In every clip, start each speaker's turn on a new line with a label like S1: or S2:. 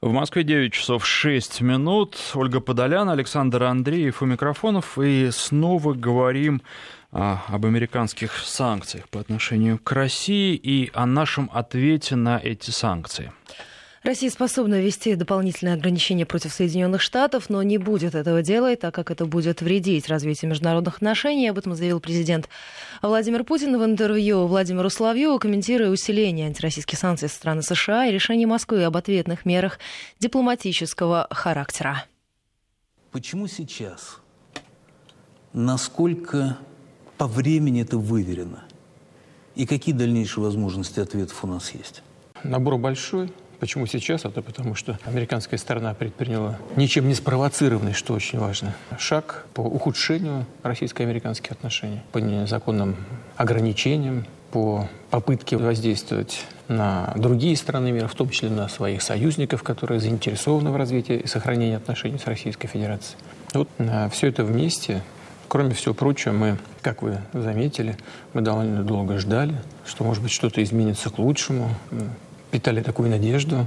S1: В Москве 9 часов 6 минут. Ольга Подолян, Александр Андреев у микрофонов. И снова говорим а, об американских санкциях по отношению к России и о нашем ответе на эти санкции.
S2: Россия способна ввести дополнительные ограничения против Соединенных Штатов, но не будет этого делать, так как это будет вредить развитию международных отношений. Об этом заявил президент Владимир Путин в интервью Владимиру Соловьеву, комментируя усиление антироссийских санкций со стороны США и решение Москвы об ответных мерах дипломатического характера.
S3: Почему сейчас? Насколько по времени это выверено? И какие дальнейшие возможности ответов у нас есть?
S4: Набор большой, Почему сейчас? Это потому, что американская сторона предприняла ничем не спровоцированный, что очень важно, шаг по ухудшению российско-американских отношений, по незаконным ограничениям, по попытке воздействовать на другие страны мира, в том числе на своих союзников, которые заинтересованы в развитии и сохранении отношений с Российской Федерацией. Вот все это вместе Кроме всего прочего, мы, как вы заметили, мы довольно долго ждали, что, может быть, что-то изменится к лучшему питали такую надежду,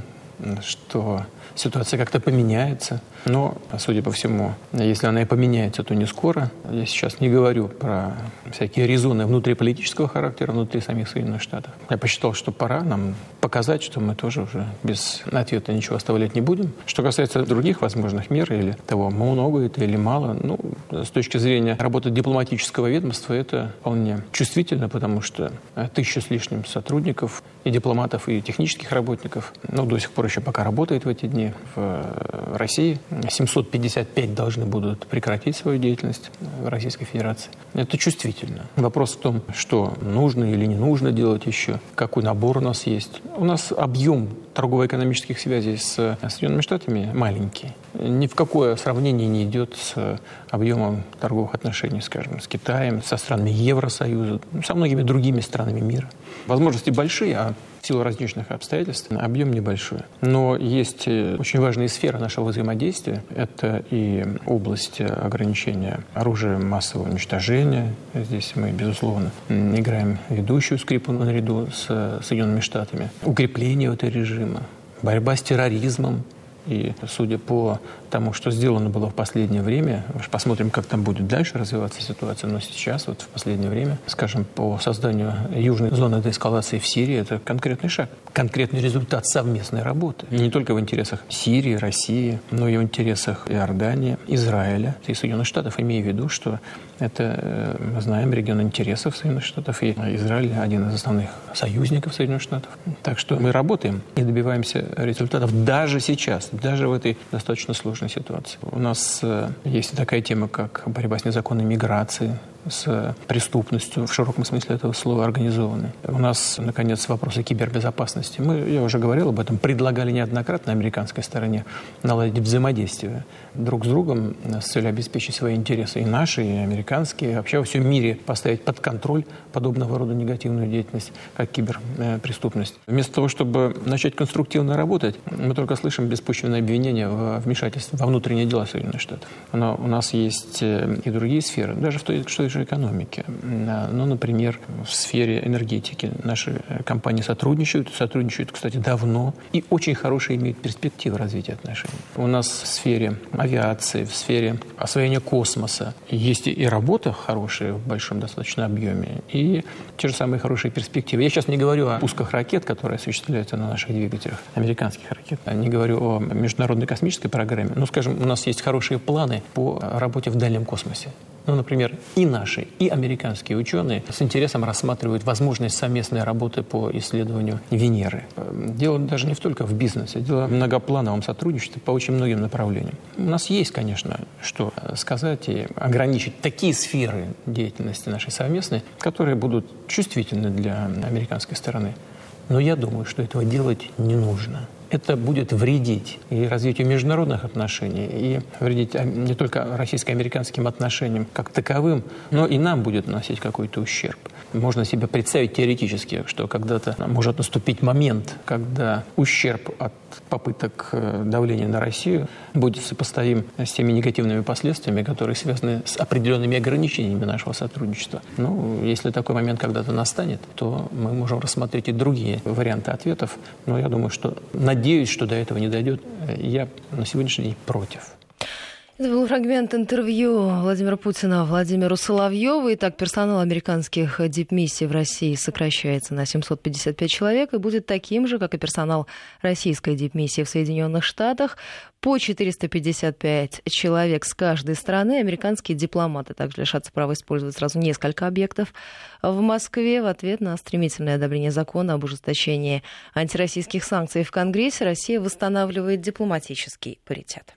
S4: что ситуация как-то поменяется. Но, судя по всему, если она и поменяется, то не скоро. Я сейчас не говорю про всякие резоны внутриполитического характера внутри самих Соединенных Штатов. Я посчитал, что пора нам показать, что мы тоже уже без ответа ничего оставлять не будем. Что касается других возможных мер или того, много это или мало, ну, с точки зрения работы дипломатического ведомства это вполне чувствительно, потому что тысяча с лишним сотрудников и дипломатов, и технических работников, ну, до сих пор еще пока работает в эти дни в России. 755 должны будут прекратить свою деятельность в Российской Федерации. Это чувствительно. Вопрос в том, что нужно или не нужно делать еще, какой набор у нас есть. У нас объем торгово-экономических связей с Соединенными Штатами маленький. Ни в какое сравнение не идет с объемом торговых отношений, скажем, с Китаем, со странами Евросоюза, со многими другими странами мира. Возможности большие, а в силу различных обстоятельств объем небольшой. Но есть э, очень важные сферы нашего взаимодействия. Это и область ограничения оружия массового уничтожения. Здесь мы, безусловно, играем ведущую скрипу наряду с Соединенными Штатами. Укрепление этого режима, борьба с терроризмом, и судя по тому, что сделано было в последнее время, посмотрим, как там будет дальше развиваться ситуация, но сейчас, вот в последнее время, скажем, по созданию южной зоны деэскалации в Сирии, это конкретный шаг, конкретный результат совместной работы. Не только в интересах Сирии, России, но и в интересах Иордании, Израиля и Соединенных Штатов, имея в виду, что это, э, мы знаем, регион интересов Соединенных Штатов, и Израиль один из основных союзников Соединенных Штатов. Так что мы работаем и добиваемся результатов даже сейчас, даже в этой достаточно сложной ситуации. У нас э, есть такая тема, как борьба с незаконной миграцией, с преступностью в широком смысле этого слова организованной. У нас, наконец, вопросы кибербезопасности. Мы, я уже говорил об этом, предлагали неоднократно американской стороне наладить взаимодействие друг с другом с целью обеспечить свои интересы и наши, и американские, вообще во всем мире поставить под контроль подобного рода негативную деятельность, как киберпреступность. Вместо того, чтобы начать конструктивно работать, мы только слышим беспочвенное обвинение в вмешательстве во внутренние дела Соединенных Штатов. Но у нас есть э, и другие сферы, даже в той, что же экономики. Ну, например, в сфере энергетики наши компании сотрудничают, сотрудничают, кстати, давно и очень хорошие имеют перспективы развития отношений. У нас в сфере авиации, в сфере освоения космоса есть и работа хорошая в большом достаточно объеме, и те же самые хорошие перспективы. Я сейчас не говорю о пусках ракет, которые осуществляются на наших двигателях, американских ракет. Не говорю о международной космической программе. Но, скажем, у нас есть хорошие планы по работе в дальнем космосе. Ну, например, и наши, и американские ученые с интересом рассматривают возможность совместной работы по исследованию Венеры. Дело даже не только в бизнесе, дело в многоплановом сотрудничестве по очень многим направлениям. У нас есть, конечно, что сказать и ограничить такие сферы деятельности нашей совместной, которые будут чувствительны для американской стороны. Но я думаю, что этого делать не нужно это будет вредить и развитию международных отношений, и вредить а, не только российско-американским отношениям как таковым, но и нам будет наносить какой-то ущерб. Можно себе представить теоретически, что когда-то может наступить момент, когда ущерб от попыток э, давления на Россию будет сопоставим с теми негативными последствиями, которые связаны с определенными ограничениями нашего сотрудничества. Ну, если такой момент когда-то настанет, то мы можем рассмотреть и другие варианты ответов. Но я думаю, что надеюсь, что до этого не дойдет. я на сегодняшний день против.
S2: Это был фрагмент интервью Владимира Путина Владимиру Соловьеву. Итак, персонал американских дипмиссий в России сокращается на 755 человек и будет таким же, как и персонал российской дипмиссии в Соединенных Штатах. По 455 человек с каждой страны. Американские дипломаты также лишатся права использовать сразу несколько объектов в Москве. В ответ на стремительное одобрение закона об ужесточении антироссийских санкций в Конгрессе Россия восстанавливает дипломатический паритет.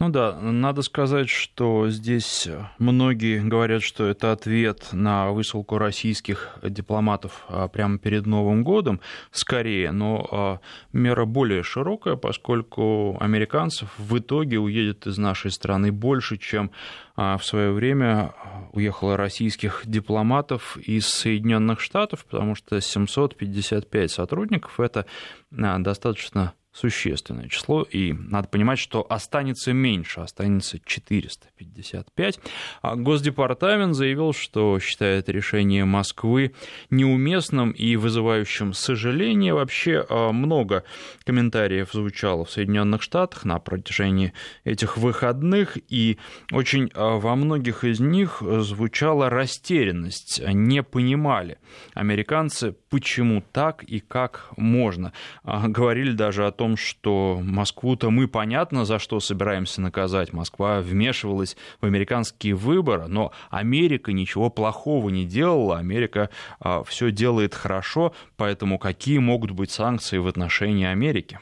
S1: Ну да, надо сказать, что здесь многие говорят, что это ответ на высылку российских дипломатов а, прямо перед Новым годом, скорее, но а, мера более широкая, поскольку американцев в итоге уедет из нашей страны больше, чем а, в свое время уехало российских дипломатов из Соединенных Штатов, потому что 755 сотрудников это достаточно существенное число, и надо понимать, что останется меньше, останется 455. А Госдепартамент заявил, что считает решение Москвы неуместным и вызывающим сожаление. Вообще а, много комментариев звучало в Соединенных Штатах на протяжении этих выходных, и очень а, во многих из них звучала растерянность, не понимали американцы, почему так и как можно. Говорили даже о том, том, что Москву-то мы, понятно, за что собираемся наказать. Москва вмешивалась в американские выборы, но Америка ничего плохого не делала, Америка а, все делает хорошо, поэтому какие могут быть санкции в отношении Америки?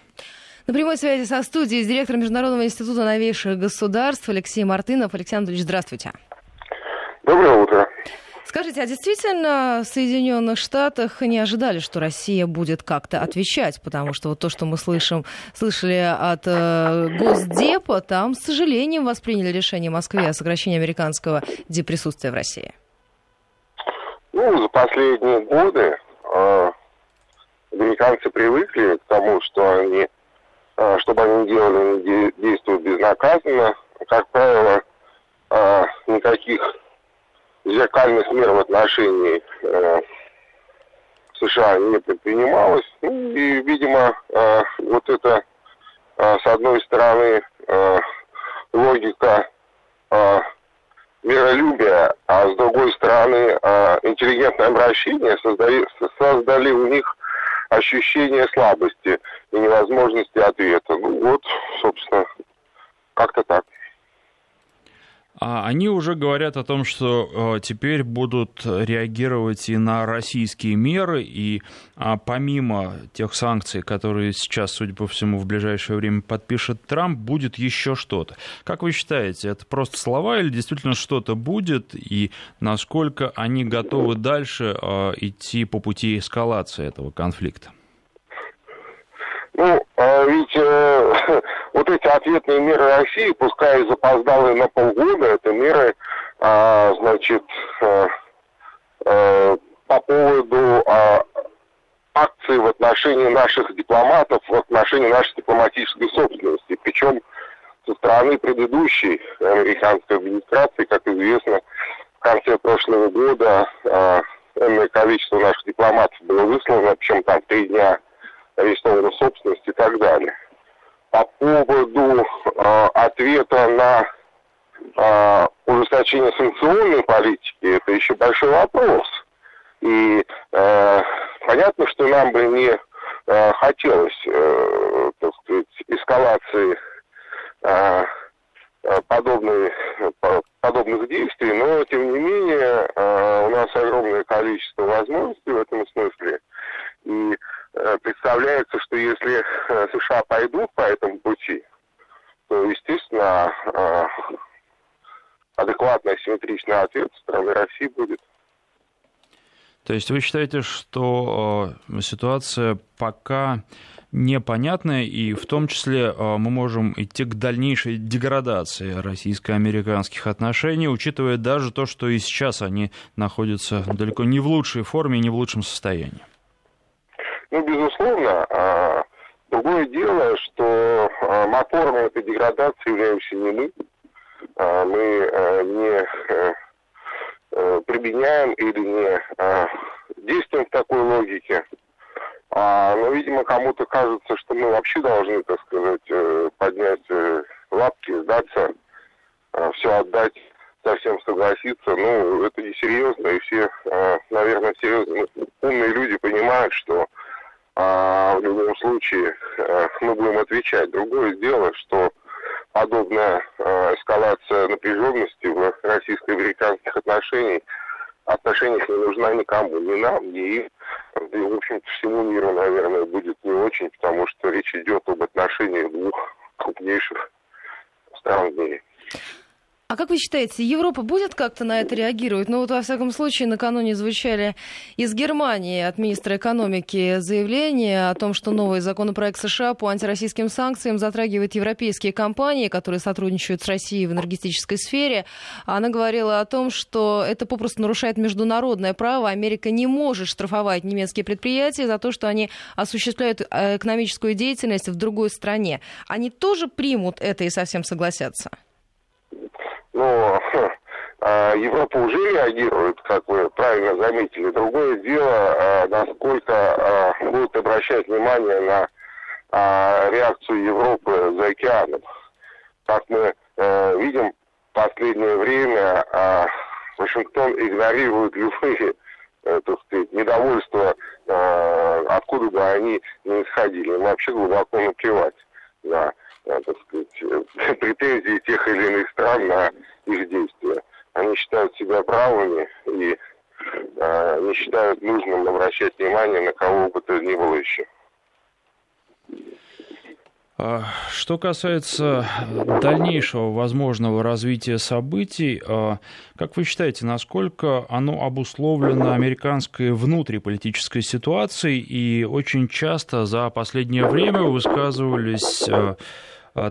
S2: На прямой связи со студией с директором Международного института новейших государств Алексей Мартынов. Алексей Анатольевич, здравствуйте.
S5: Доброе утро.
S2: Скажите, а действительно в Соединенных Штатах не ожидали, что Россия будет как-то отвечать? Потому что вот то, что мы слышим, слышали от э, Госдепа, там с сожалением восприняли решение Москвы о сокращении американского деприсутствия в России.
S5: Ну, за последние годы э, американцы привыкли к тому, что они, э, чтобы они делали, они действуют безнаказанно. Как правило, э, никаких зеркальных мер в отношении э, США не предпринималось. Ну, и, видимо, э, вот это, э, с одной стороны, э, логика э, миролюбия, а с другой стороны, э, интеллигентное обращение создали, создали у них ощущение слабости и невозможности ответа. Ну вот, собственно, как-то так.
S1: А они уже говорят о том, что э, теперь будут реагировать и на российские меры, и а, помимо тех санкций, которые сейчас, судя по всему, в ближайшее время подпишет Трамп, будет еще что-то. Как вы считаете, это просто слова или действительно что-то будет, и насколько они готовы дальше э, идти по пути эскалации этого конфликта?
S5: Ну, а ведь э, вот эти ответные меры России, пускай и запоздалые на полгода, это меры, э, значит, э, по поводу э, акций в отношении наших дипломатов, в отношении нашей дипломатической собственности. Причем со стороны предыдущей американской администрации, как известно, в конце прошлого года э, энное количество наших дипломатов было выслано, причем там три дня арестована собственность и так далее. По поводу э, ответа на э, ужесточение санкционной политики, это еще большой вопрос. И э, понятно, что нам бы не э, хотелось, э, так сказать, эскалации э, подобной, подобных действий, но тем не менее у нас огромное количество возможностей в этом смысле. И Э, представляется, что если э, США пойдут по этому пути, то, естественно, э, адекватный асимметричный ответ со стороны России будет.
S1: То есть вы считаете, что ситуация пока непонятная, и в том числе мы можем идти к дальнейшей деградации российско-американских отношений, учитывая даже то, что и сейчас они находятся далеко не в лучшей форме, не в лучшем состоянии?
S5: Ну, безусловно. А, другое дело, что а, мотором этой деградации являемся не мы. А, мы не а, а, применяем или не действуем в такой логике. Но, видимо, кому-то кажется, что мы вообще должны, так сказать, э, поднять э, лапки, сдаться, э, все отдать, совсем согласиться, ну, это несерьезно, и все, э, наверное, серьезно, умные люди понимают, что в любом случае мы будем отвечать. Другое дело, что подобная эскалация напряженности в российско-американских отношениях отношениях не нужна никому, ни нам, ни им. И, в общем-то, всему миру, наверное, будет не очень, потому что речь идет об отношениях двух крупнейших стран в мире.
S2: А как вы считаете, Европа будет как-то на это реагировать? Ну вот, во всяком случае, накануне звучали из Германии от министра экономики заявления о том, что новый законопроект США по антироссийским санкциям затрагивает европейские компании, которые сотрудничают с Россией в энергетической сфере. Она говорила о том, что это попросту нарушает международное право. Америка не может штрафовать немецкие предприятия за то, что они осуществляют э, экономическую деятельность в другой стране. Они тоже примут это и совсем согласятся?
S5: Но а, Европа уже реагирует, как вы правильно заметили. Другое дело, а, насколько а, будут обращать внимание на реакцию Европы за океаном. Как мы э, видим, в последнее время Вашингтон игнорирует любые э, так сказать, недовольства, откуда бы они ни исходили. Вообще глубоко наплевать. Да. Э, так сказать, претензии тех или иных стран на их действия. Они считают себя правыми и э, не считают нужным обращать внимание на кого бы то ни было еще.
S1: А, что касается дальнейшего возможного развития событий, а, как вы считаете, насколько оно обусловлено американской внутриполитической ситуацией? И очень часто за последнее время высказывались а,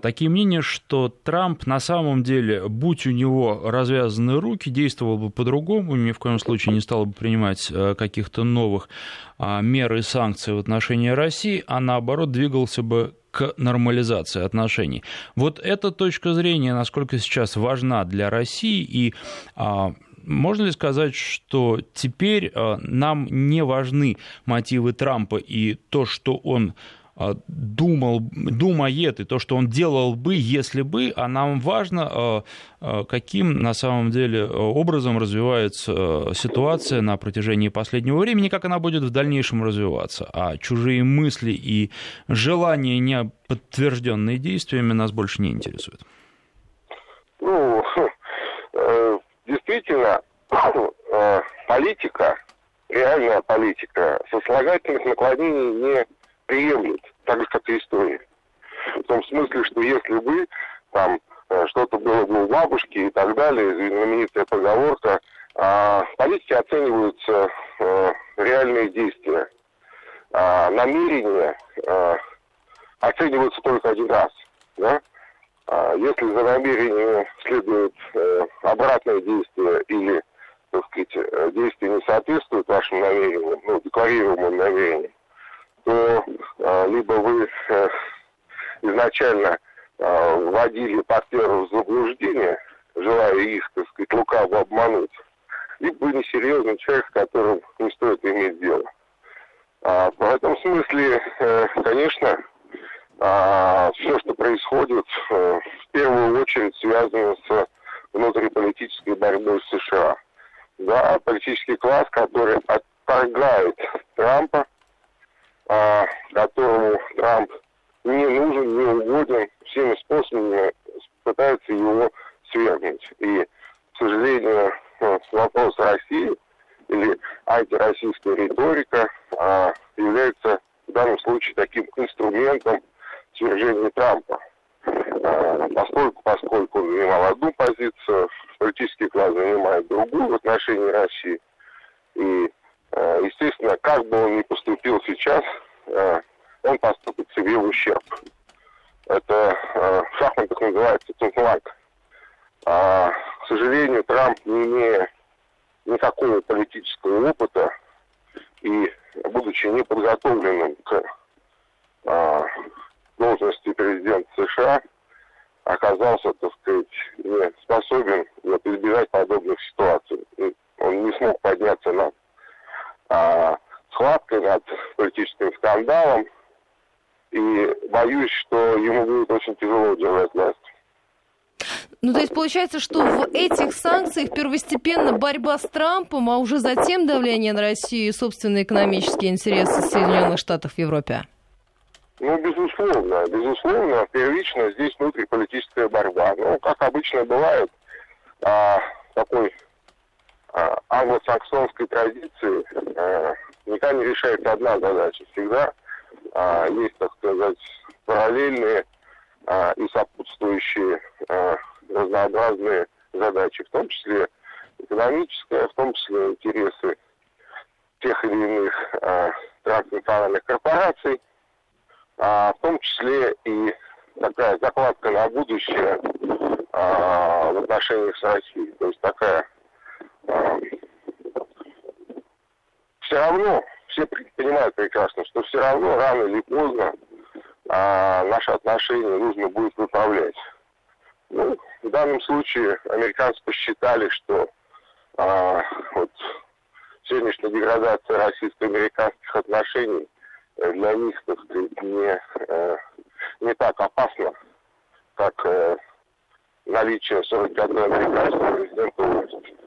S1: такие мнения, что Трамп на самом деле, будь у него развязаны руки, действовал бы по-другому, ни в коем случае не стал бы принимать а, каких-то новых а, мер и санкций в отношении России, а наоборот двигался бы к нормализации отношений. Вот эта точка зрения, насколько сейчас важна для России и можно ли сказать, что теперь нам не важны мотивы Трампа и то, что он а, думал, думает, и то, что он делал бы, если бы, а нам важно, а, а, каким на самом деле образом развивается ситуация на протяжении последнего времени, как она будет в дальнейшем развиваться. А чужие мысли и желания, не подтвержденные действиями, нас больше не интересуют.
S5: Ну, э, действительно, э, политика, реальная политика, сослагательных наклонений не приемлет, так же, как и история. В том смысле, что если бы там э, что-то было бы у бабушки и так далее, знаменитая поговорка, а политики оцениваются а, реальные действия. А намерения а, оцениваются только один раз. Да? А если за намерением следует а, обратное действие или, так сказать, действие не соответствует вашим намерениям, ну, декларируемым намерениям, то либо вы э, изначально а, вводили партнеров в заблуждение, желая их, так сказать, лукаво обмануть, либо несерьезный человек, с которым не стоит иметь дело. А, в этом смысле, э, конечно, все, что происходит, э, в первую очередь связано с внутриполитической борьбой с США. Да, политический класс, который отторгает Трампа, а, которому Трамп не нужен, не угоден, всеми способами пытаются его свергнуть. И, к сожалению, э, вопрос России или антироссийская риторика а, является в данном случае таким инструментом свержения Трампа. А, поскольку, поскольку он занимал одну позицию, политический класс занимает другую в отношении России. И естественно, как бы он ни поступил сейчас, э, он поступит себе в ущерб. Это э, в шахматах называется тинфлаг. А, к сожалению, Трамп, не имея никакого политического опыта и будучи неподготовленным к должности президента США, оказался, так сказать, не способен избежать подобных ситуаций. Он не смог подняться над а, схваткой над политическим скандалом и боюсь, что ему будет очень тяжело держать власть.
S2: Ну, то есть получается, что в этих санкциях первостепенно борьба с Трампом, а уже затем давление на Россию и собственные экономические интересы Соединенных Штатов в Европе?
S5: Ну, безусловно, безусловно, первично здесь внутриполитическая борьба. Ну, как обычно бывает, а, такой англосаксонской традиции а, никогда не решается одна задача. Всегда а, есть, так сказать, параллельные а, и сопутствующие а, разнообразные задачи, в том числе экономическая, в том числе интересы тех или иных а, транснациональных корпораций, а, в том числе и такая закладка на будущее а, в отношениях с Россией. То есть такая а, все равно, все понимают прекрасно, что все равно рано или поздно а, наши отношения нужно будет выправлять. Ну, в данном случае американцы посчитали, что а, вот сегодняшняя деградация российско-американских отношений э, для них, так сказать, не, э, не так опасна, как э, наличие 45-го американского президента.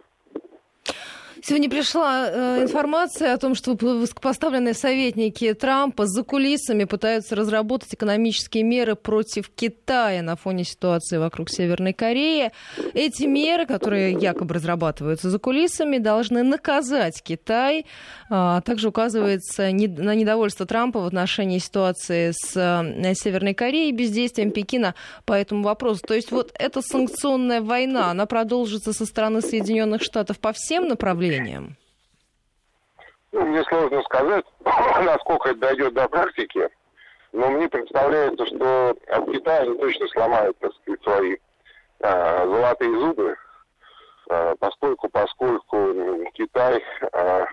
S2: Сегодня пришла э, информация о том, что высокопоставленные советники Трампа за кулисами пытаются разработать экономические меры против Китая на фоне ситуации вокруг Северной Кореи. Эти меры, которые якобы разрабатываются за кулисами, должны наказать Китай. А также указывается не, на недовольство Трампа в отношении ситуации с э, Северной Кореей и бездействием Пекина по этому вопросу. То есть вот эта санкционная война, она продолжится со стороны Соединенных Штатов по всем направлениям направлениям?
S5: Ну, мне сложно сказать, насколько это дойдет до практики, но мне представляется, что от Китая они точно сломают, так сказать, свои а, золотые зубы, а, поскольку, поскольку Китай, а,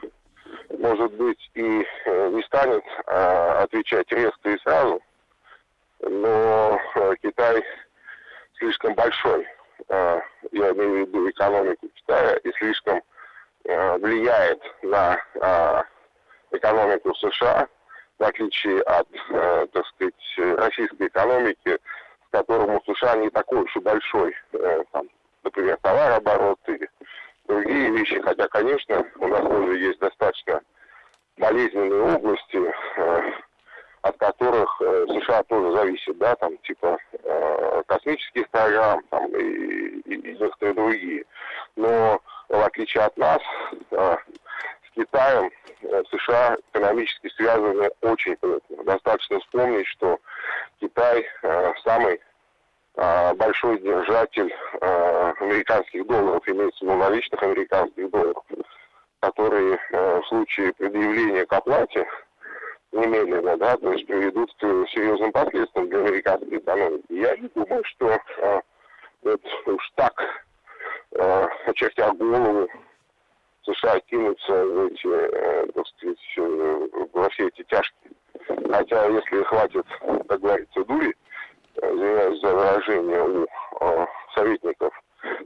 S5: может быть, и э, не станет а, отвечать резко и сразу, но а, Китай слишком большой, а, я имею в виду экономику Китая, и слишком Э, влияет на э, экономику США, в отличие от, э, так сказать, российской экономики, в котором у США не такой уж и большой, там, например, товарооборот и другие вещи, хотя, конечно, у нас тоже есть достаточно болезненные области, от которых США тоже зависит, да, там, типа космических программ там, и, и некоторые другие. Но в отличие от нас, э, с Китаем э, США экономически связаны очень плотно. Достаточно вспомнить, что Китай э, самый большой держатель американских долларов, имеется в виду наличных американских долларов, которые в случае предъявления к оплате немедленно, да, то есть приведут к серьезным последствиям для американской экономики. Я не думаю, что вот уж так э, очертя голову, США кинутся в эти, э, так сказать, э, во все эти тяжкие. Хотя, если хватит, как говорится, дури, э, за выражение, у э, советников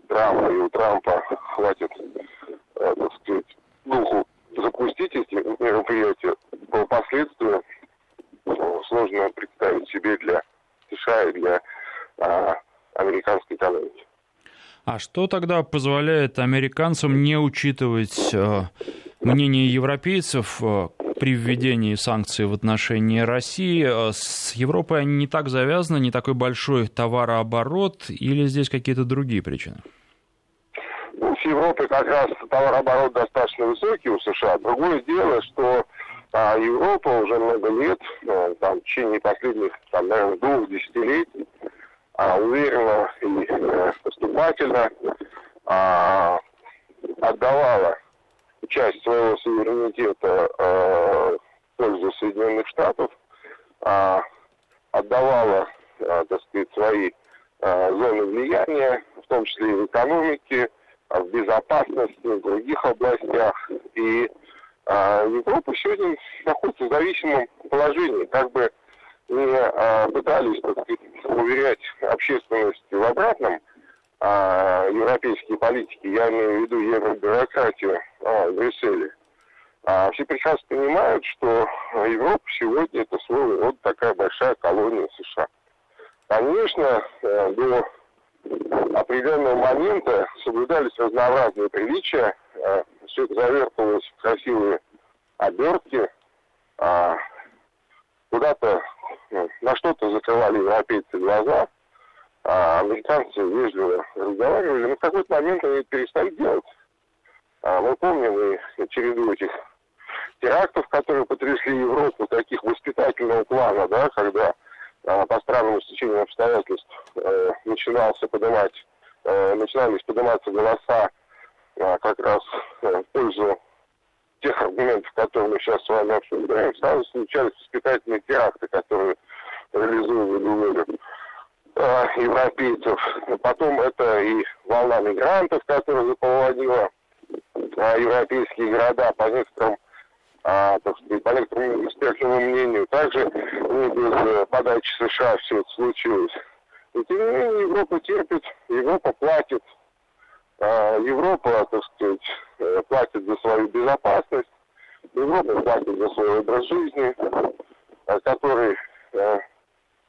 S5: Трампа и у Трампа хватит, э, так сказать, духу запустить эти мероприятия, по последствиям сложно представить себе для США и для американской экономики.
S1: А что тогда позволяет американцам не учитывать э, мнение европейцев э, при введении санкций в отношении России? Э, с Европой они не так завязаны, не такой большой товарооборот, или здесь какие-то другие причины?
S5: Ну, с Европой как раз товарооборот достаточно высокий у США. Другое дело, что а, Европа уже много лет, там, в течение последних, там, наверное, двух десятилетий, а, уверенно и э, поступательно а, отдавала часть своего суверенитета э, в пользу Соединенных Штатов, а, отдавала, а, так сказать, свои а, зоны влияния, в том числе и в экономике, в безопасности, в других областях. И а, Европа сегодня находится в зависимом положении, как бы не а, пытались, так сказать, уверять общественность в обратном, а европейские политики, я имею в виду евробюрократию а, в Брюсселе, А все прекрасно понимают, что Европа сегодня это своего рода такая большая колония США. Конечно, э, до определенного момента соблюдались разнообразные приличия, э, все это завертывалось в красивые обертки, а куда-то на что-то закрывали европейцы глаза, а американцы вежливо разговаривали, но в какой-то момент они перестали делать. А мы помним и череду этих терактов, которые потрясли Европу, таких воспитательного плана, да, когда а, по странному стечению обстоятельств э, начинался поднимать, э, начинались подниматься голоса э, как раз э, в пользу тех аргументов, которые мы сейчас с вами обсуждаем, сразу случались воспитательные теракты, которые реализовывали волю э, европейцев. Потом это и волна мигрантов, которая заполонила э, европейские города по некоторым а, так сказать, по некоторому экспертному мнению, также не без э, подачи США все это случилось. И тем не менее Европа терпит, Европа платит, а, Европа, так сказать, платит за свою безопасность, Европа платит за свой образ жизни, э, который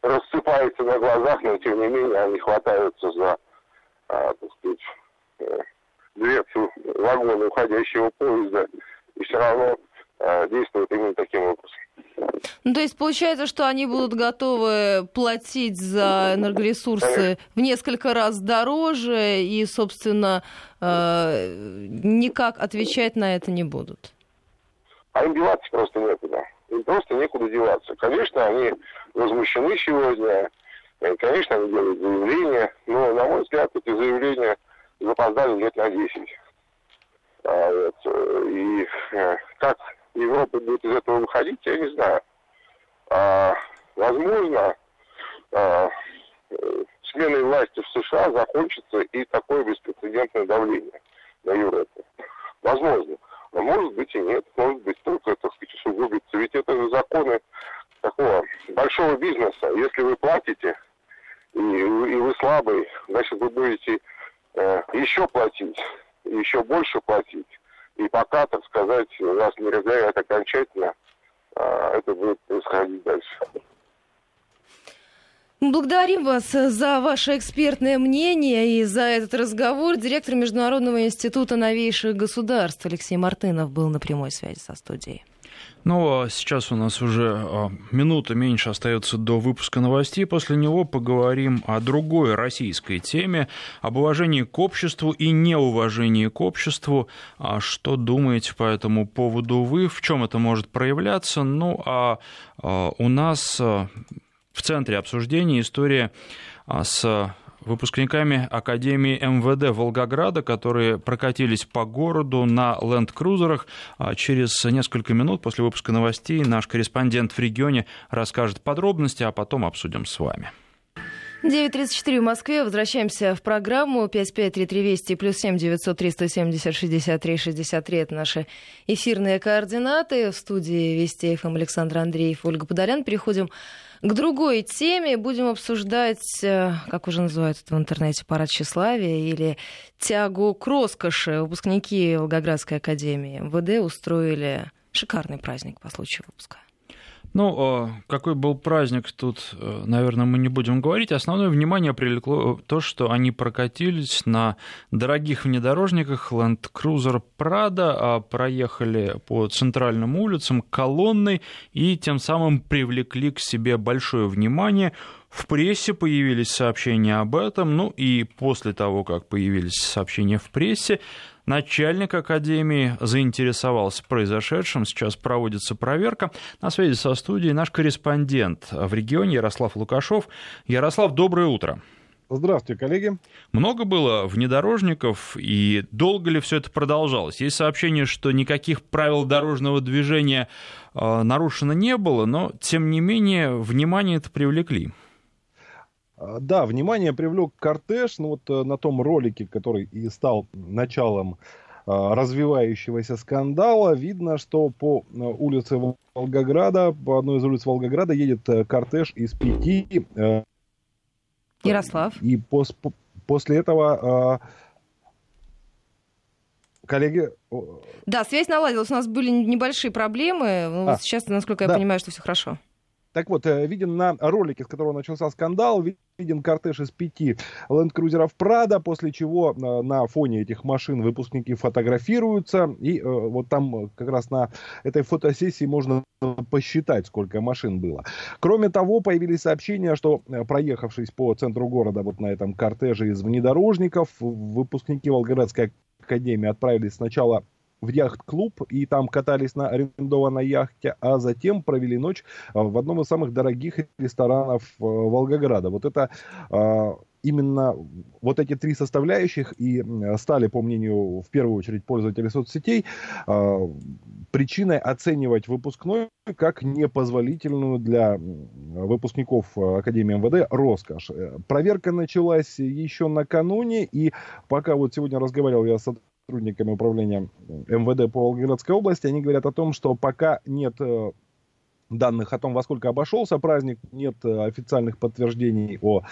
S5: рассыпается на глазах, но тем не менее они хватаются за, так сказать, дверцу вагона уходящего поезда и все равно Э, действуют именно образом.
S2: Ну, то есть получается, что они будут готовы платить за энергоресурсы в несколько раз дороже и, собственно, э, никак отвечать на это не будут.
S5: А им деваться просто некуда. Им просто некуда деваться. Конечно, они возмущены сегодня, и, конечно, они делают заявления, но, на мой взгляд, эти заявления запоздали лет на 10. А, вот, э, и как Европа будет из этого выходить, я не знаю. А, возможно, а, сменой власти в США закончится и такое беспрецедентное давление на Европу. Возможно. Но может быть и нет. Может быть только, так сказать, усугубится. Ведь это же законы такого большого бизнеса. Если вы платите, и, и вы слабый, значит, вы будете э, еще платить, еще больше платить. И пока, так сказать, нас не разгорят окончательно, это будет происходить дальше.
S2: Благодарим вас за ваше экспертное мнение и за этот разговор. Директор Международного института новейших государств Алексей Мартынов был на прямой связи со студией.
S1: Ну, а сейчас у нас уже а, минута меньше остается до выпуска новостей. После него поговорим о другой российской теме, об уважении к обществу и неуважении к обществу. А что думаете по этому поводу вы? В чем это может проявляться? Ну, а у нас в центре обсуждения история с выпускниками Академии МВД Волгограда, которые прокатились по городу на ленд-крузерах. А через несколько минут после выпуска новостей наш корреспондент в регионе расскажет подробности, а потом обсудим с вами.
S2: 9.34 в Москве. Возвращаемся в программу 553320 плюс 7 900 370 63 63. Это наши эфирные координаты. В студии Вести ФМ Александр Андреев, Ольга Подолян. Переходим другой теме будем обсуждать, э, как уже называют это в интернете, парад тщеславия или тягу к роскоши. Выпускники Волгоградской академии МВД устроили шикарный праздник по случаю выпуска.
S1: Ну, а какой был праздник, тут, э, наверное, мы не будем говорить. Основное внимание привлекло то, что они прокатились на дорогих внедорожниках Land Cruiser Prado, а проехали по центральным улицам колонной и тем самым привлекли к себе большое внимание. В прессе появились сообщения об этом, ну и после того, как появились сообщения в прессе, Начальник Академии заинтересовался произошедшим. Сейчас проводится проверка. На связи со студией наш корреспондент в регионе Ярослав Лукашов. Ярослав, доброе утро.
S6: Здравствуйте, коллеги.
S1: Много было внедорожников, и долго ли все это продолжалось? Есть сообщение, что никаких правил дорожного движения э, нарушено не было, но, тем не менее, внимание это привлекли.
S6: А, да, внимание привлек кортеж, ну вот э, на том ролике, который и стал началом а, развивающегося скандала, видно, что по э, улице Волгограда, по одной из улиц Волгограда едет э, кортеж из пяти.
S2: Ярослав.
S6: И пос, после этого коллеги...
S2: Да, связь наладилась, у нас были небольшие проблемы. Ну, а, Сейчас, насколько я да. понимаю, что все хорошо.
S6: Так вот, э, виден на ролике, с которого начался скандал, виден кортеж из пяти ленд-крузеров Прада, после чего э, на фоне этих машин выпускники фотографируются. И э, вот там как раз на этой фотосессии можно посчитать, сколько машин было. Кроме того, появились сообщения, что проехавшись по центру города вот на этом кортеже из внедорожников, выпускники Волгоградской академии отправились сначала в яхт-клуб и там катались на арендованной яхте, а затем провели ночь а, в одном из самых дорогих ресторанов а, Волгограда. Вот это а, именно вот эти три составляющих и стали, по мнению, в первую очередь, пользователей соцсетей, причиной оценивать выпускной как непозволительную для выпускников Академии МВД роскошь. Э, проверка началась еще накануне, и пока вот сегодня разговаривал я с сотрудниками управления МВД по Волгоградской области, они говорят о том, что пока нет э, данных о том, во сколько обошелся праздник, нет э, официальных подтверждений о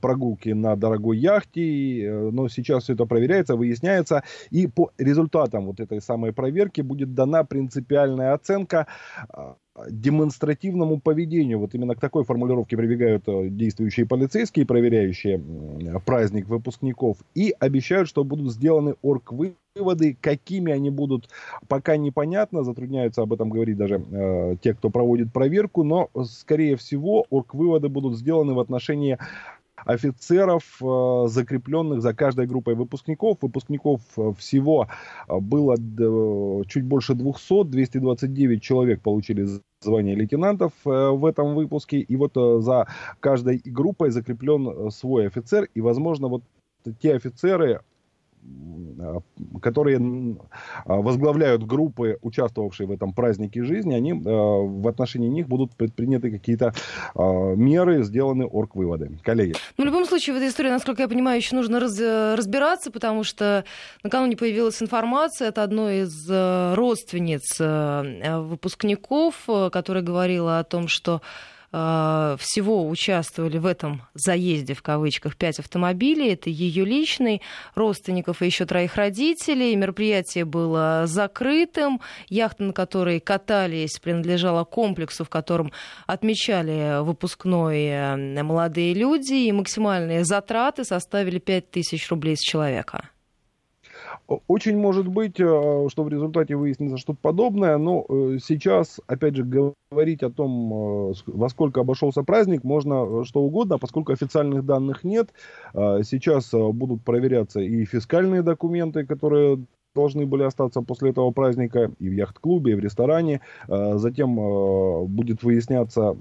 S6: прогулке на дорогой яхте, э, но сейчас все это проверяется, выясняется, и по результатам вот этой самой проверки будет дана принципиальная оценка демонстративному поведению. Вот именно к такой формулировке прибегают действующие полицейские, проверяющие праздник выпускников, и обещают, что будут сделаны орг-выводы выводы, какими они будут, пока непонятно, затрудняются об этом говорить даже э, те, кто проводит проверку, но, скорее всего, орг-выводы будут сделаны в отношении офицеров, э, закрепленных за каждой группой выпускников. Выпускников э, всего э, было чуть больше 200, 229 человек получили звание лейтенантов в этом выпуске. И вот за каждой группой закреплен свой офицер. И, возможно, вот те офицеры, которые а, возглавляют группы, участвовавшие в этом празднике жизни, они а, в отношении них будут предприняты какие-то меры, сделаны орг-выводы. Коллеги.
S2: Ну, в любом случае, в этой истории, насколько я понимаю, еще нужно раз, разбираться, потому что накануне появилась информация от одной из родственниц выпускников, которая говорила о том, что Э, всего участвовали в этом заезде, в кавычках, пять автомобилей. Это ее личный, родственников и еще троих родителей. Мероприятие было закрытым. Яхта, на которой катались, принадлежала комплексу, в котором отмечали выпускной э, молодые люди. И максимальные затраты составили 5 тысяч рублей с человека.
S6: Очень может быть, э, что в результате выяснится что-то подобное, но э, сейчас, опять же, говорить о том, э, во сколько обошелся праздник, можно что угодно, поскольку официальных данных нет. Сейчас будут проверяться и фискальные документы, которые должны были остаться после этого праздника и в яхт-клубе, и в ресторане. Затем будет выясняться,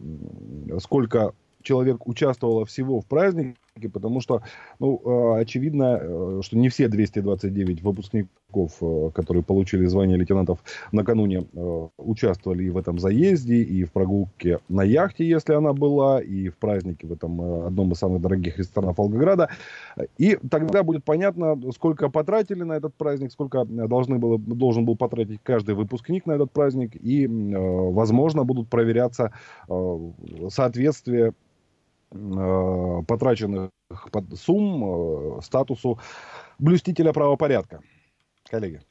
S6: сколько человек участвовало всего в празднике, потому что, ну, э, очевидно, э, что не все 229 выпускников, э, которые получили звание лейтенантов накануне, участвовали и в этом заезде, и в прогулке на яхте, если она была, и в празднике в этом одном из самых дорогих ресторанов Волгограда. И тогда будет понятно, сколько потратили на этот праздник, сколько должны было, должен был потратить каждый выпускник на этот праздник, и, возможно, будут проверяться соответствие Э, потраченных сумм э, статусу блюстителя правопорядка. Коллеги.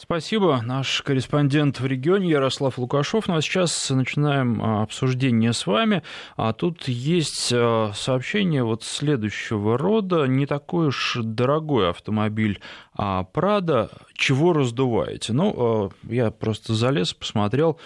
S1: Спасибо. Наш корреспондент в регионе Ярослав Лукашов. Ну а сейчас начинаем а, обсуждение с вами. А тут есть а, сообщение вот следующего рода. Не такой уж дорогой автомобиль а Прада. Чего раздуваете? Ну, я просто залез, посмотрел,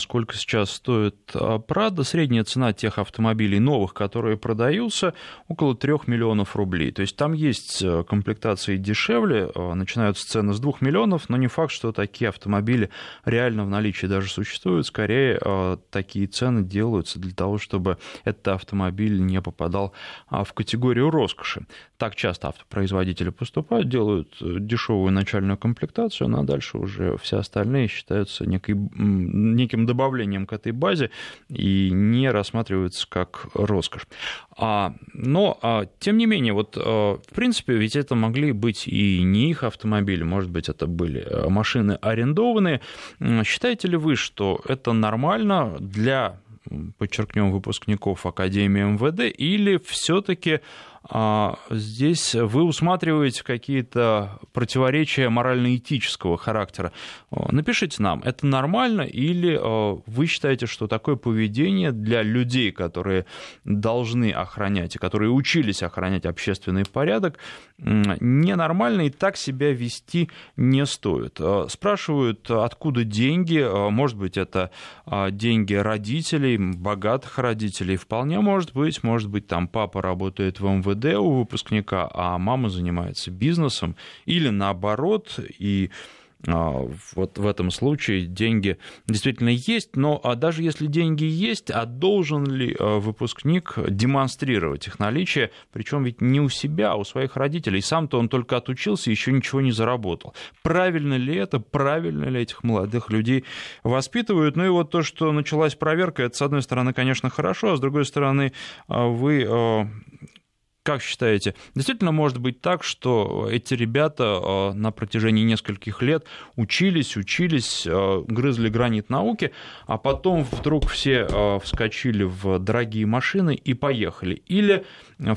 S1: сколько сейчас стоит Прада. Средняя цена тех автомобилей новых, которые продаются, около 3 миллионов рублей. То есть там есть комплектации дешевле, начинаются цены с 2 миллионов, но не факт, что такие автомобили реально в наличии даже существуют. Скорее, э, такие цены делаются для того, чтобы этот автомобиль не попадал а, в категорию роскоши. Так часто автопроизводители поступают, делают э, дешевую начальную комплектацию, ну, а дальше уже все остальные считаются некой, неким добавлением к этой базе и не рассматриваются как роскошь. А, но, а, тем не менее, вот, а, в принципе, ведь это могли быть и не их автомобили, может быть, это были а, машины арендованные. Считаете ли вы, что это нормально для подчеркнем, выпускников Академии МВД, или все-таки здесь вы усматриваете какие-то противоречия морально-этического характера. Напишите нам, это нормально или вы считаете, что такое поведение для людей, которые должны охранять и которые учились охранять общественный порядок, ненормально и так себя вести не стоит. Спрашивают, откуда деньги, может быть, это деньги родителей, богатых родителей, вполне может быть, может быть, там папа работает в МВД у выпускника, а мама занимается бизнесом, или наоборот, и а, вот в этом случае деньги действительно есть, но а даже если деньги есть, а должен ли а, выпускник демонстрировать их наличие, причем ведь не у себя, а у своих родителей. Сам-то он только отучился, еще ничего не заработал. Правильно ли это, правильно ли этих молодых людей воспитывают? Ну и вот то, что началась проверка, это, с одной стороны, конечно, хорошо, а с другой стороны, вы как считаете, действительно может быть так, что эти ребята э, на протяжении нескольких лет учились, учились, э, грызли гранит науки, а потом вдруг все э, вскочили в дорогие машины и поехали? Или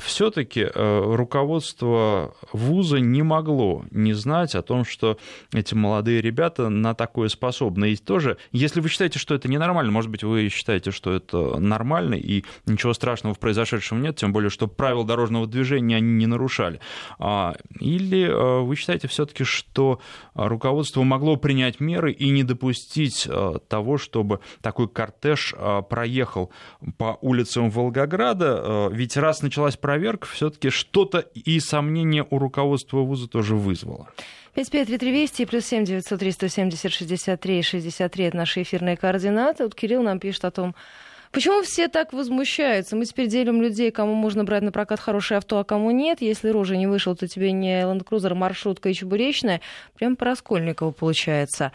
S1: все-таки э, руководство вуза не могло не знать о том, что эти молодые ребята на такое способны. И тоже, если вы считаете, что это ненормально, может быть, вы считаете, что это нормально, и ничего страшного в произошедшем нет, тем более, что правил дорожного движения они не нарушали. А, или э, вы считаете все-таки, что руководство могло принять меры и не допустить э, того, чтобы такой кортеж проехал по улицам Волгограда? Ведь раз началась началась проверка, все-таки что-то и сомнения у руководства вуза тоже вызвало.
S2: 553320 плюс 7 903 170 63 63 это наши эфирные координаты. Вот Кирилл нам пишет о том, Почему все так возмущаются? Мы теперь делим людей, кому можно брать на прокат хорошее авто, а кому нет. Если рожа не вышел, то тебе не Land Cruiser, маршрутка и чебуречная. Прям по Раскольникову получается.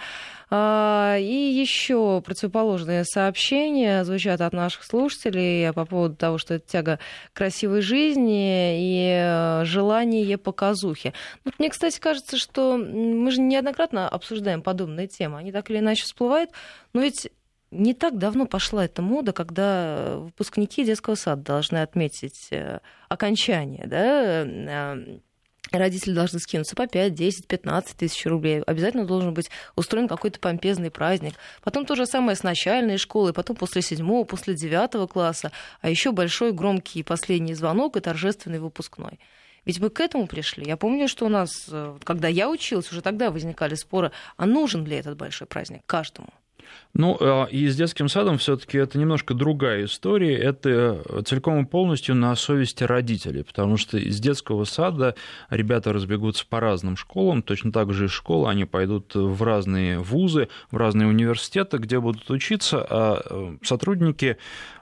S2: А, и еще противоположные сообщения звучат от наших слушателей по поводу того, что это тяга красивой жизни и э, желание показухи. Вот мне, кстати, кажется, что мы же неоднократно обсуждаем подобные темы. Они так или иначе всплывают, но ведь не так давно пошла эта мода, когда выпускники детского сада должны отметить э, окончание, да, э, Родители должны скинуться по 5, 10, 15 тысяч рублей. Обязательно должен быть устроен какой-то помпезный праздник. Потом то же самое с начальной школы, потом после седьмого, после девятого класса. А еще большой громкий последний звонок и торжественный выпускной. Ведь мы к этому пришли. Я помню, что у нас, э, когда я училась, уже тогда возникали споры, а нужен ли этот большой праздник каждому.
S1: Ну, а, и с детским садом все-таки это немножко другая история. Это целиком и полностью на совести родителей, потому что из детского сада ребята разбегутся по разным школам, точно так же из школы они пойдут в разные вузы, в разные университеты, где будут учиться, а э, сотрудники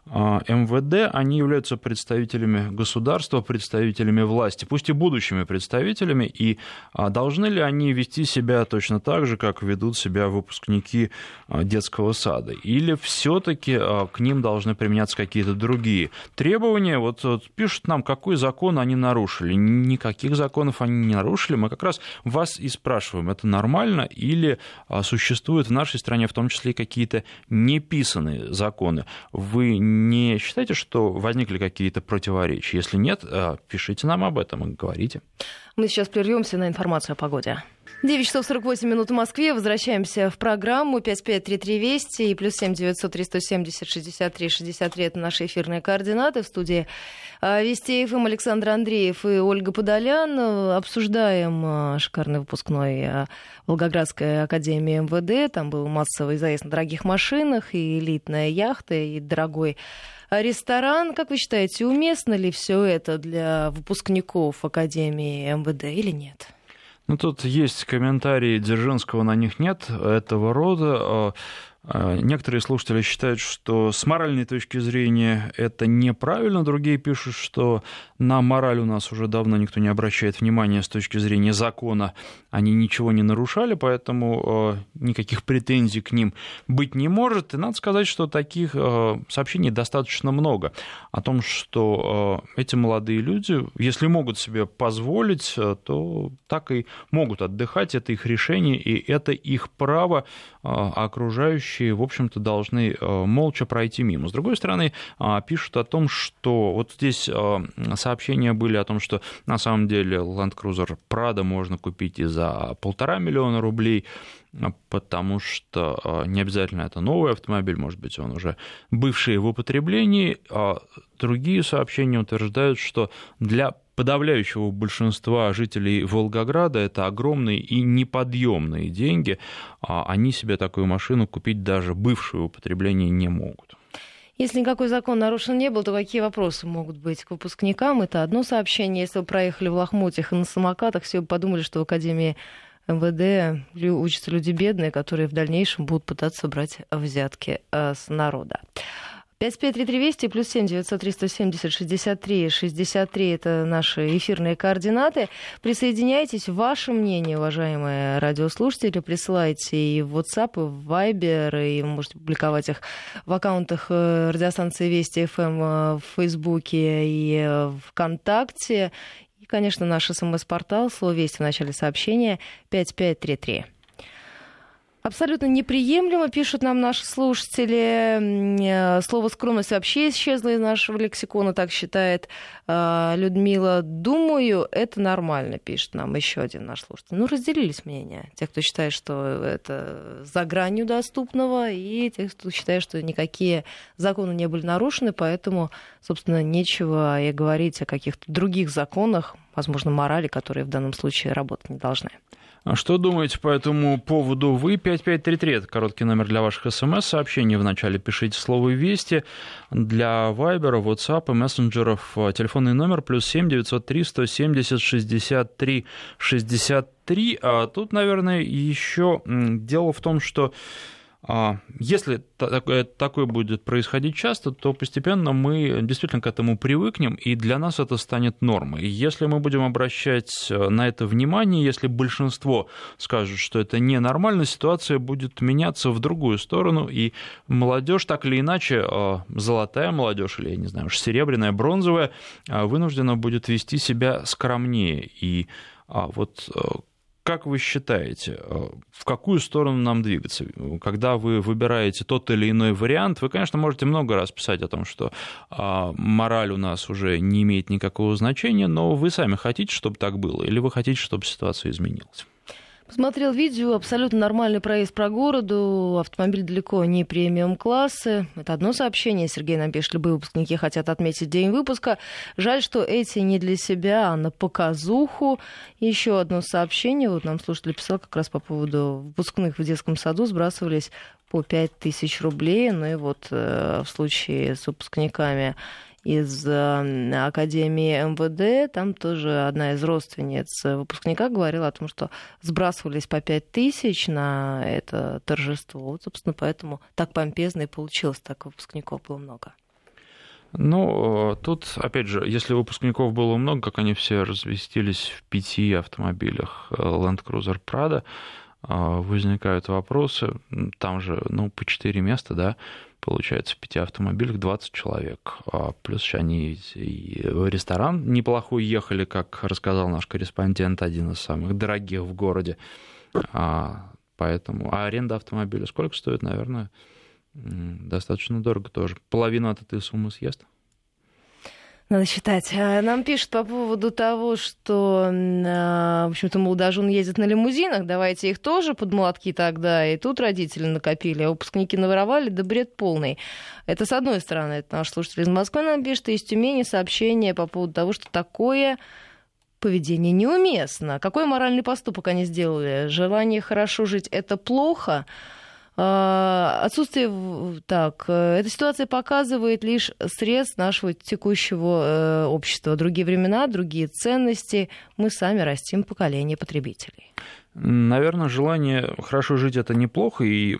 S1: МВД, они являются представителями государства, представителями власти, пусть и будущими представителями, и а, должны ли они вести себя точно так же, как ведут себя выпускники а, детского сада, или все-таки к ним должны применяться какие-то другие требования? Вот, вот пишут нам, какой закон они нарушили. Никаких законов они не нарушили. Мы как раз вас и спрашиваем, это нормально или существуют в нашей стране в том числе какие-то неписанные законы? Вы не считаете, что возникли какие-то противоречия? Если нет, э, пишите нам об этом и говорите.
S2: Мы сейчас прервемся на информацию о погоде. 9 часов 48 минут в Москве. Возвращаемся в программу 5533 Вести и плюс 7 900 370 63 63. Это наши эфирные координаты. В студии э, Вести ФМ Александр Андреев и Ольга Подолян. Обсуждаем э, шикарный выпускной Волгоградской академии МВД. Там был массовый заезд на дорогих машинах и элитная яхта, и дорогой ресторан. Как вы считаете, уместно ли все это для выпускников Академии МВД или нет?
S1: Ну, тут есть комментарии Дзержинского, на них нет этого рода. А, некоторые слушатели считают, что с моральной точки зрения это неправильно, другие пишут, что на мораль у нас уже давно никто не обращает внимания с точки зрения закона, они ничего не нарушали, поэтому а, никаких претензий к ним быть не может. И надо сказать, что таких а, сообщений достаточно много о том, что эти молодые люди, если могут себе позволить, то так и могут отдыхать, это их решение, и это их право окружающие желающие, в общем-то, должны молча пройти мимо. С другой стороны, пишут о том, что вот здесь сообщения были о том, что на самом деле Land Cruiser Prado можно купить и за полтора миллиона рублей, потому что не обязательно это новый автомобиль, может быть, он уже бывший в употреблении. А другие сообщения утверждают, что для подавляющего большинства жителей Волгограда это огромные и неподъемные деньги. А они себе такую машину купить даже бывшее употребление не могут.
S2: Если никакой закон нарушен не был, то какие вопросы могут быть к выпускникам? Это одно сообщение. Если вы проехали в лохмотьях и на самокатах, все подумали, что в Академии МВД учатся люди бедные, которые в дальнейшем будут пытаться брать взятки э, с народа. 553320 плюс 7 903 170 63 63 это наши эфирные координаты. Присоединяйтесь. Ваше мнение, уважаемые радиослушатели, присылайте и в WhatsApp, и в Viber, и вы можете публиковать их в аккаунтах э, радиостанции Вести ФМ эм, э, в Фейсбуке и э, ВКонтакте. И, конечно, наш смс-портал, слово «Вести» в начале сообщения 5533. Абсолютно неприемлемо, пишут нам наши слушатели. Э, слово скромность вообще исчезло из нашего лексикона, так считает э, Людмила. Думаю, это нормально, пишет нам еще один наш слушатель. Ну, разделились мнения. Те, кто считает, что это за гранью доступного, и те, кто считает, что никакие законы не были нарушены, поэтому, собственно, нечего и говорить о каких-то других законах, возможно, морали, которые в данном случае работать не должны.
S1: А что думаете по этому поводу вы? 5533 – это короткий номер для ваших смс-сообщений. Вначале пишите слово «Вести». Для Вайбера, WhatsApp и мессенджеров телефонный номер плюс 7 903 170 63 63. А тут, наверное, еще дело в том, что если такое будет происходить часто, то постепенно мы действительно к этому привыкнем, и для нас это станет нормой. И если мы будем обращать э, на это внимание, если большинство скажут, что это ненормально, ситуация будет меняться в другую сторону, и молодежь так или иначе, э, золотая молодежь или, я не знаю, серебряная, бронзовая, э, вынуждена будет вести себя скромнее. И а вот как вы считаете, э, в какую сторону нам двигаться? Когда вы выбираете тот или иной вариант, вы, конечно, можете много раз писать о том, что а, мораль у нас уже не имеет никакого значения, но вы сами хотите, чтобы так было, или вы хотите, чтобы ситуация изменилась?
S2: Посмотрел видео, абсолютно нормальный проезд по городу, автомобиль далеко не премиум классы. Это одно сообщение. Сергей нам пишет, любые выпускники хотят отметить день выпуска. Жаль, что эти не для себя, а на показуху. Еще одно сообщение. Вот нам слушатель писал как раз по поводу выпускных в детском саду. Сбрасывались по 5 тысяч рублей. Ну и вот э, в случае с выпускниками из Академии МВД. Там тоже одна из родственниц выпускника говорила о том, что сбрасывались по 5 тысяч на это торжество. Вот, собственно, поэтому так помпезно и получилось, так выпускников было много.
S1: Ну, э, тут, опять же, если выпускников было много, как они все разместились в пяти автомобилях э, Land Cruiser Prado, возникают вопросы, там же, ну, по четыре места, да, получается, в пяти автомобилях 20 человек. А плюс еще они в ресторан неплохой ехали, как рассказал наш корреспондент, один из самых дорогих в городе. А, поэтому, а аренда автомобиля сколько стоит, наверное, достаточно дорого тоже. Половину от этой суммы съест.
S2: Надо считать. А, нам пишут по поводу того, что, а, в общем-то, молодожены ездят на лимузинах, давайте их тоже под молотки тогда. И тут родители накопили, а выпускники наворовали, да бред полный. Это с одной стороны, это наш слушатель из Москвы нам пишет, и из Тюмени сообщение по поводу того, что такое поведение неуместно. Какой моральный поступок они сделали? Желание хорошо жить – это плохо – отсутствие, так, э, эта ситуация показывает лишь срез нашего текущего э, общества. Другие времена, другие ценности. Мы сами растим поколение потребителей.
S1: Наверное, желание хорошо жить это неплохо, и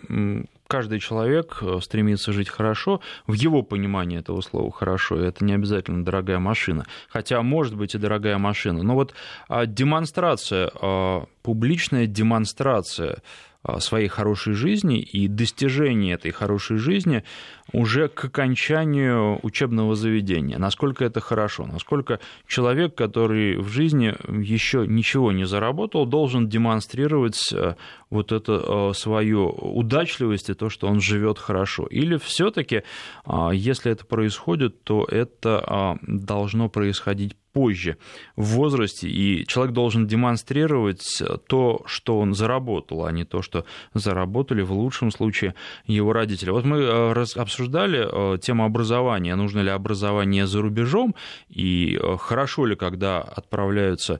S1: каждый человек э, стремится жить хорошо. В его понимании этого слова хорошо, это не обязательно дорогая машина. Хотя, может быть, и дорогая машина. Но вот а, демонстрация, а, публичная демонстрация своей хорошей жизни и достижения этой хорошей жизни уже к окончанию учебного заведения. Насколько это хорошо, насколько человек, который в жизни еще ничего не заработал, должен демонстрировать э, вот это э, свою удачливость и то, что он живет хорошо. Или все-таки, а, если это происходит, то это а, должно происходить позже в возрасте, и человек должен демонстрировать то, что он заработал, а не то, что заработали в лучшем случае его родители. Вот мы э, обсуждали э, тему образования, нужно ли образование за рубежом, и э, хорошо ли, когда отправляются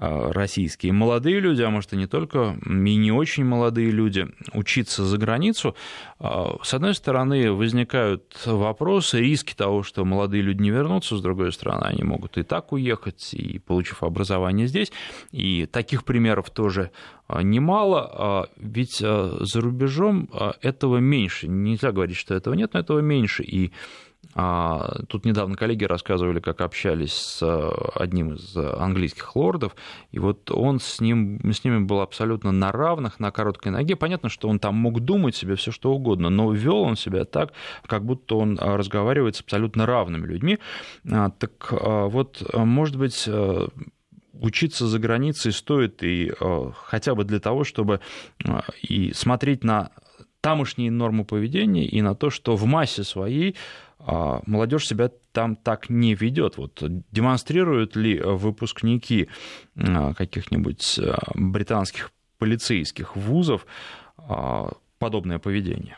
S1: российские молодые люди, а может и не только, и не очень молодые люди, учиться за границу, э, с одной стороны, возникают вопросы, риски того, что молодые люди не вернутся, с другой стороны, они могут и так уехать, и получив образование здесь, и таких примеров тоже э, немало, ведь за рубежом этого меньше, нельзя говорить, что этого нет, но этого меньше, и а, тут недавно коллеги рассказывали, как общались с э, одним из английских лордов, и вот он с, ним, с ними был абсолютно на равных, на короткой ноге. Понятно, что он там мог думать себе все что угодно, но вел он себя так, как будто он э, разговаривает с абсолютно равными людьми. А, так э, вот, может быть, учиться за границей стоит и хотя бы для того, чтобы и смотреть на тамошние нормы поведения и на то, что в массе своей а молодежь себя там так не ведет. Вот демонстрируют ли выпускники а, каких-нибудь а, британских полицейских вузов подобное поведение?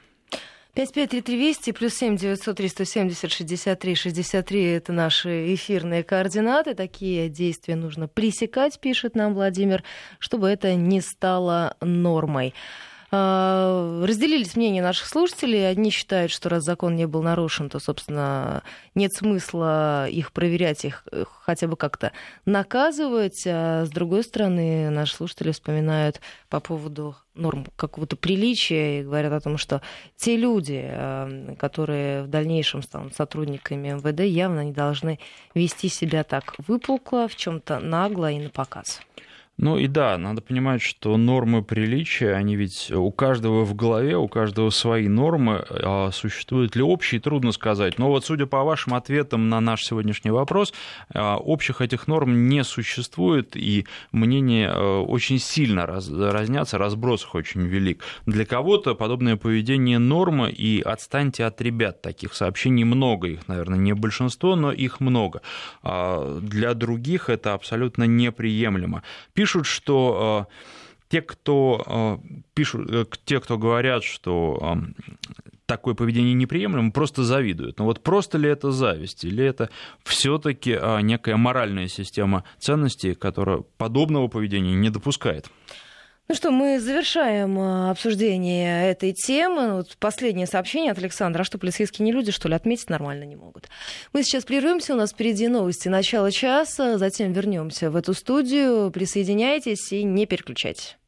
S2: 553320 плюс 7 900 370 63 63 это наши эфирные координаты. Такие действия нужно пресекать, пишет нам Владимир, чтобы это не стало нормой. А, разделились мнения наших слушателей. Одни считают, что раз закон не был нарушен, то, собственно, нет смысла их проверять, их э, хотя бы как-то наказывать. А с другой стороны, наши слушатели вспоминают по поводу норм какого-то приличия и говорят о том, что те люди, а, которые в дальнейшем станут сотрудниками МВД, явно не должны вести себя так выпукло, в чем-то нагло и на показ.
S1: Ну и да, надо понимать, что нормы приличия, они ведь у каждого в голове, у каждого свои нормы. А существуют ли общие, трудно сказать. Но вот судя по вашим ответам на наш сегодняшний вопрос, а, общих этих норм не существует, и мнения а, очень сильно раз, разнятся, разброс их очень велик. Для кого-то подобное поведение норма, и отстаньте от ребят. Таких сообщений много, их, наверное, не большинство, но их много. А для других это абсолютно неприемлемо. Пишут пишут, что э, те, кто э, пишут, э, те, кто говорят, что такое поведение неприемлемо, просто завидуют. Но вот просто ли это зависть, или это все-таки некая моральная система ценностей, которая подобного поведения не допускает?
S2: Ну что, мы завершаем обсуждение этой темы. Вот последнее сообщение от Александра. А что, полицейские не люди, что ли, отметить нормально не могут? Мы сейчас прервемся, у нас впереди новости начала часа, затем вернемся в эту студию. Присоединяйтесь и не переключайтесь.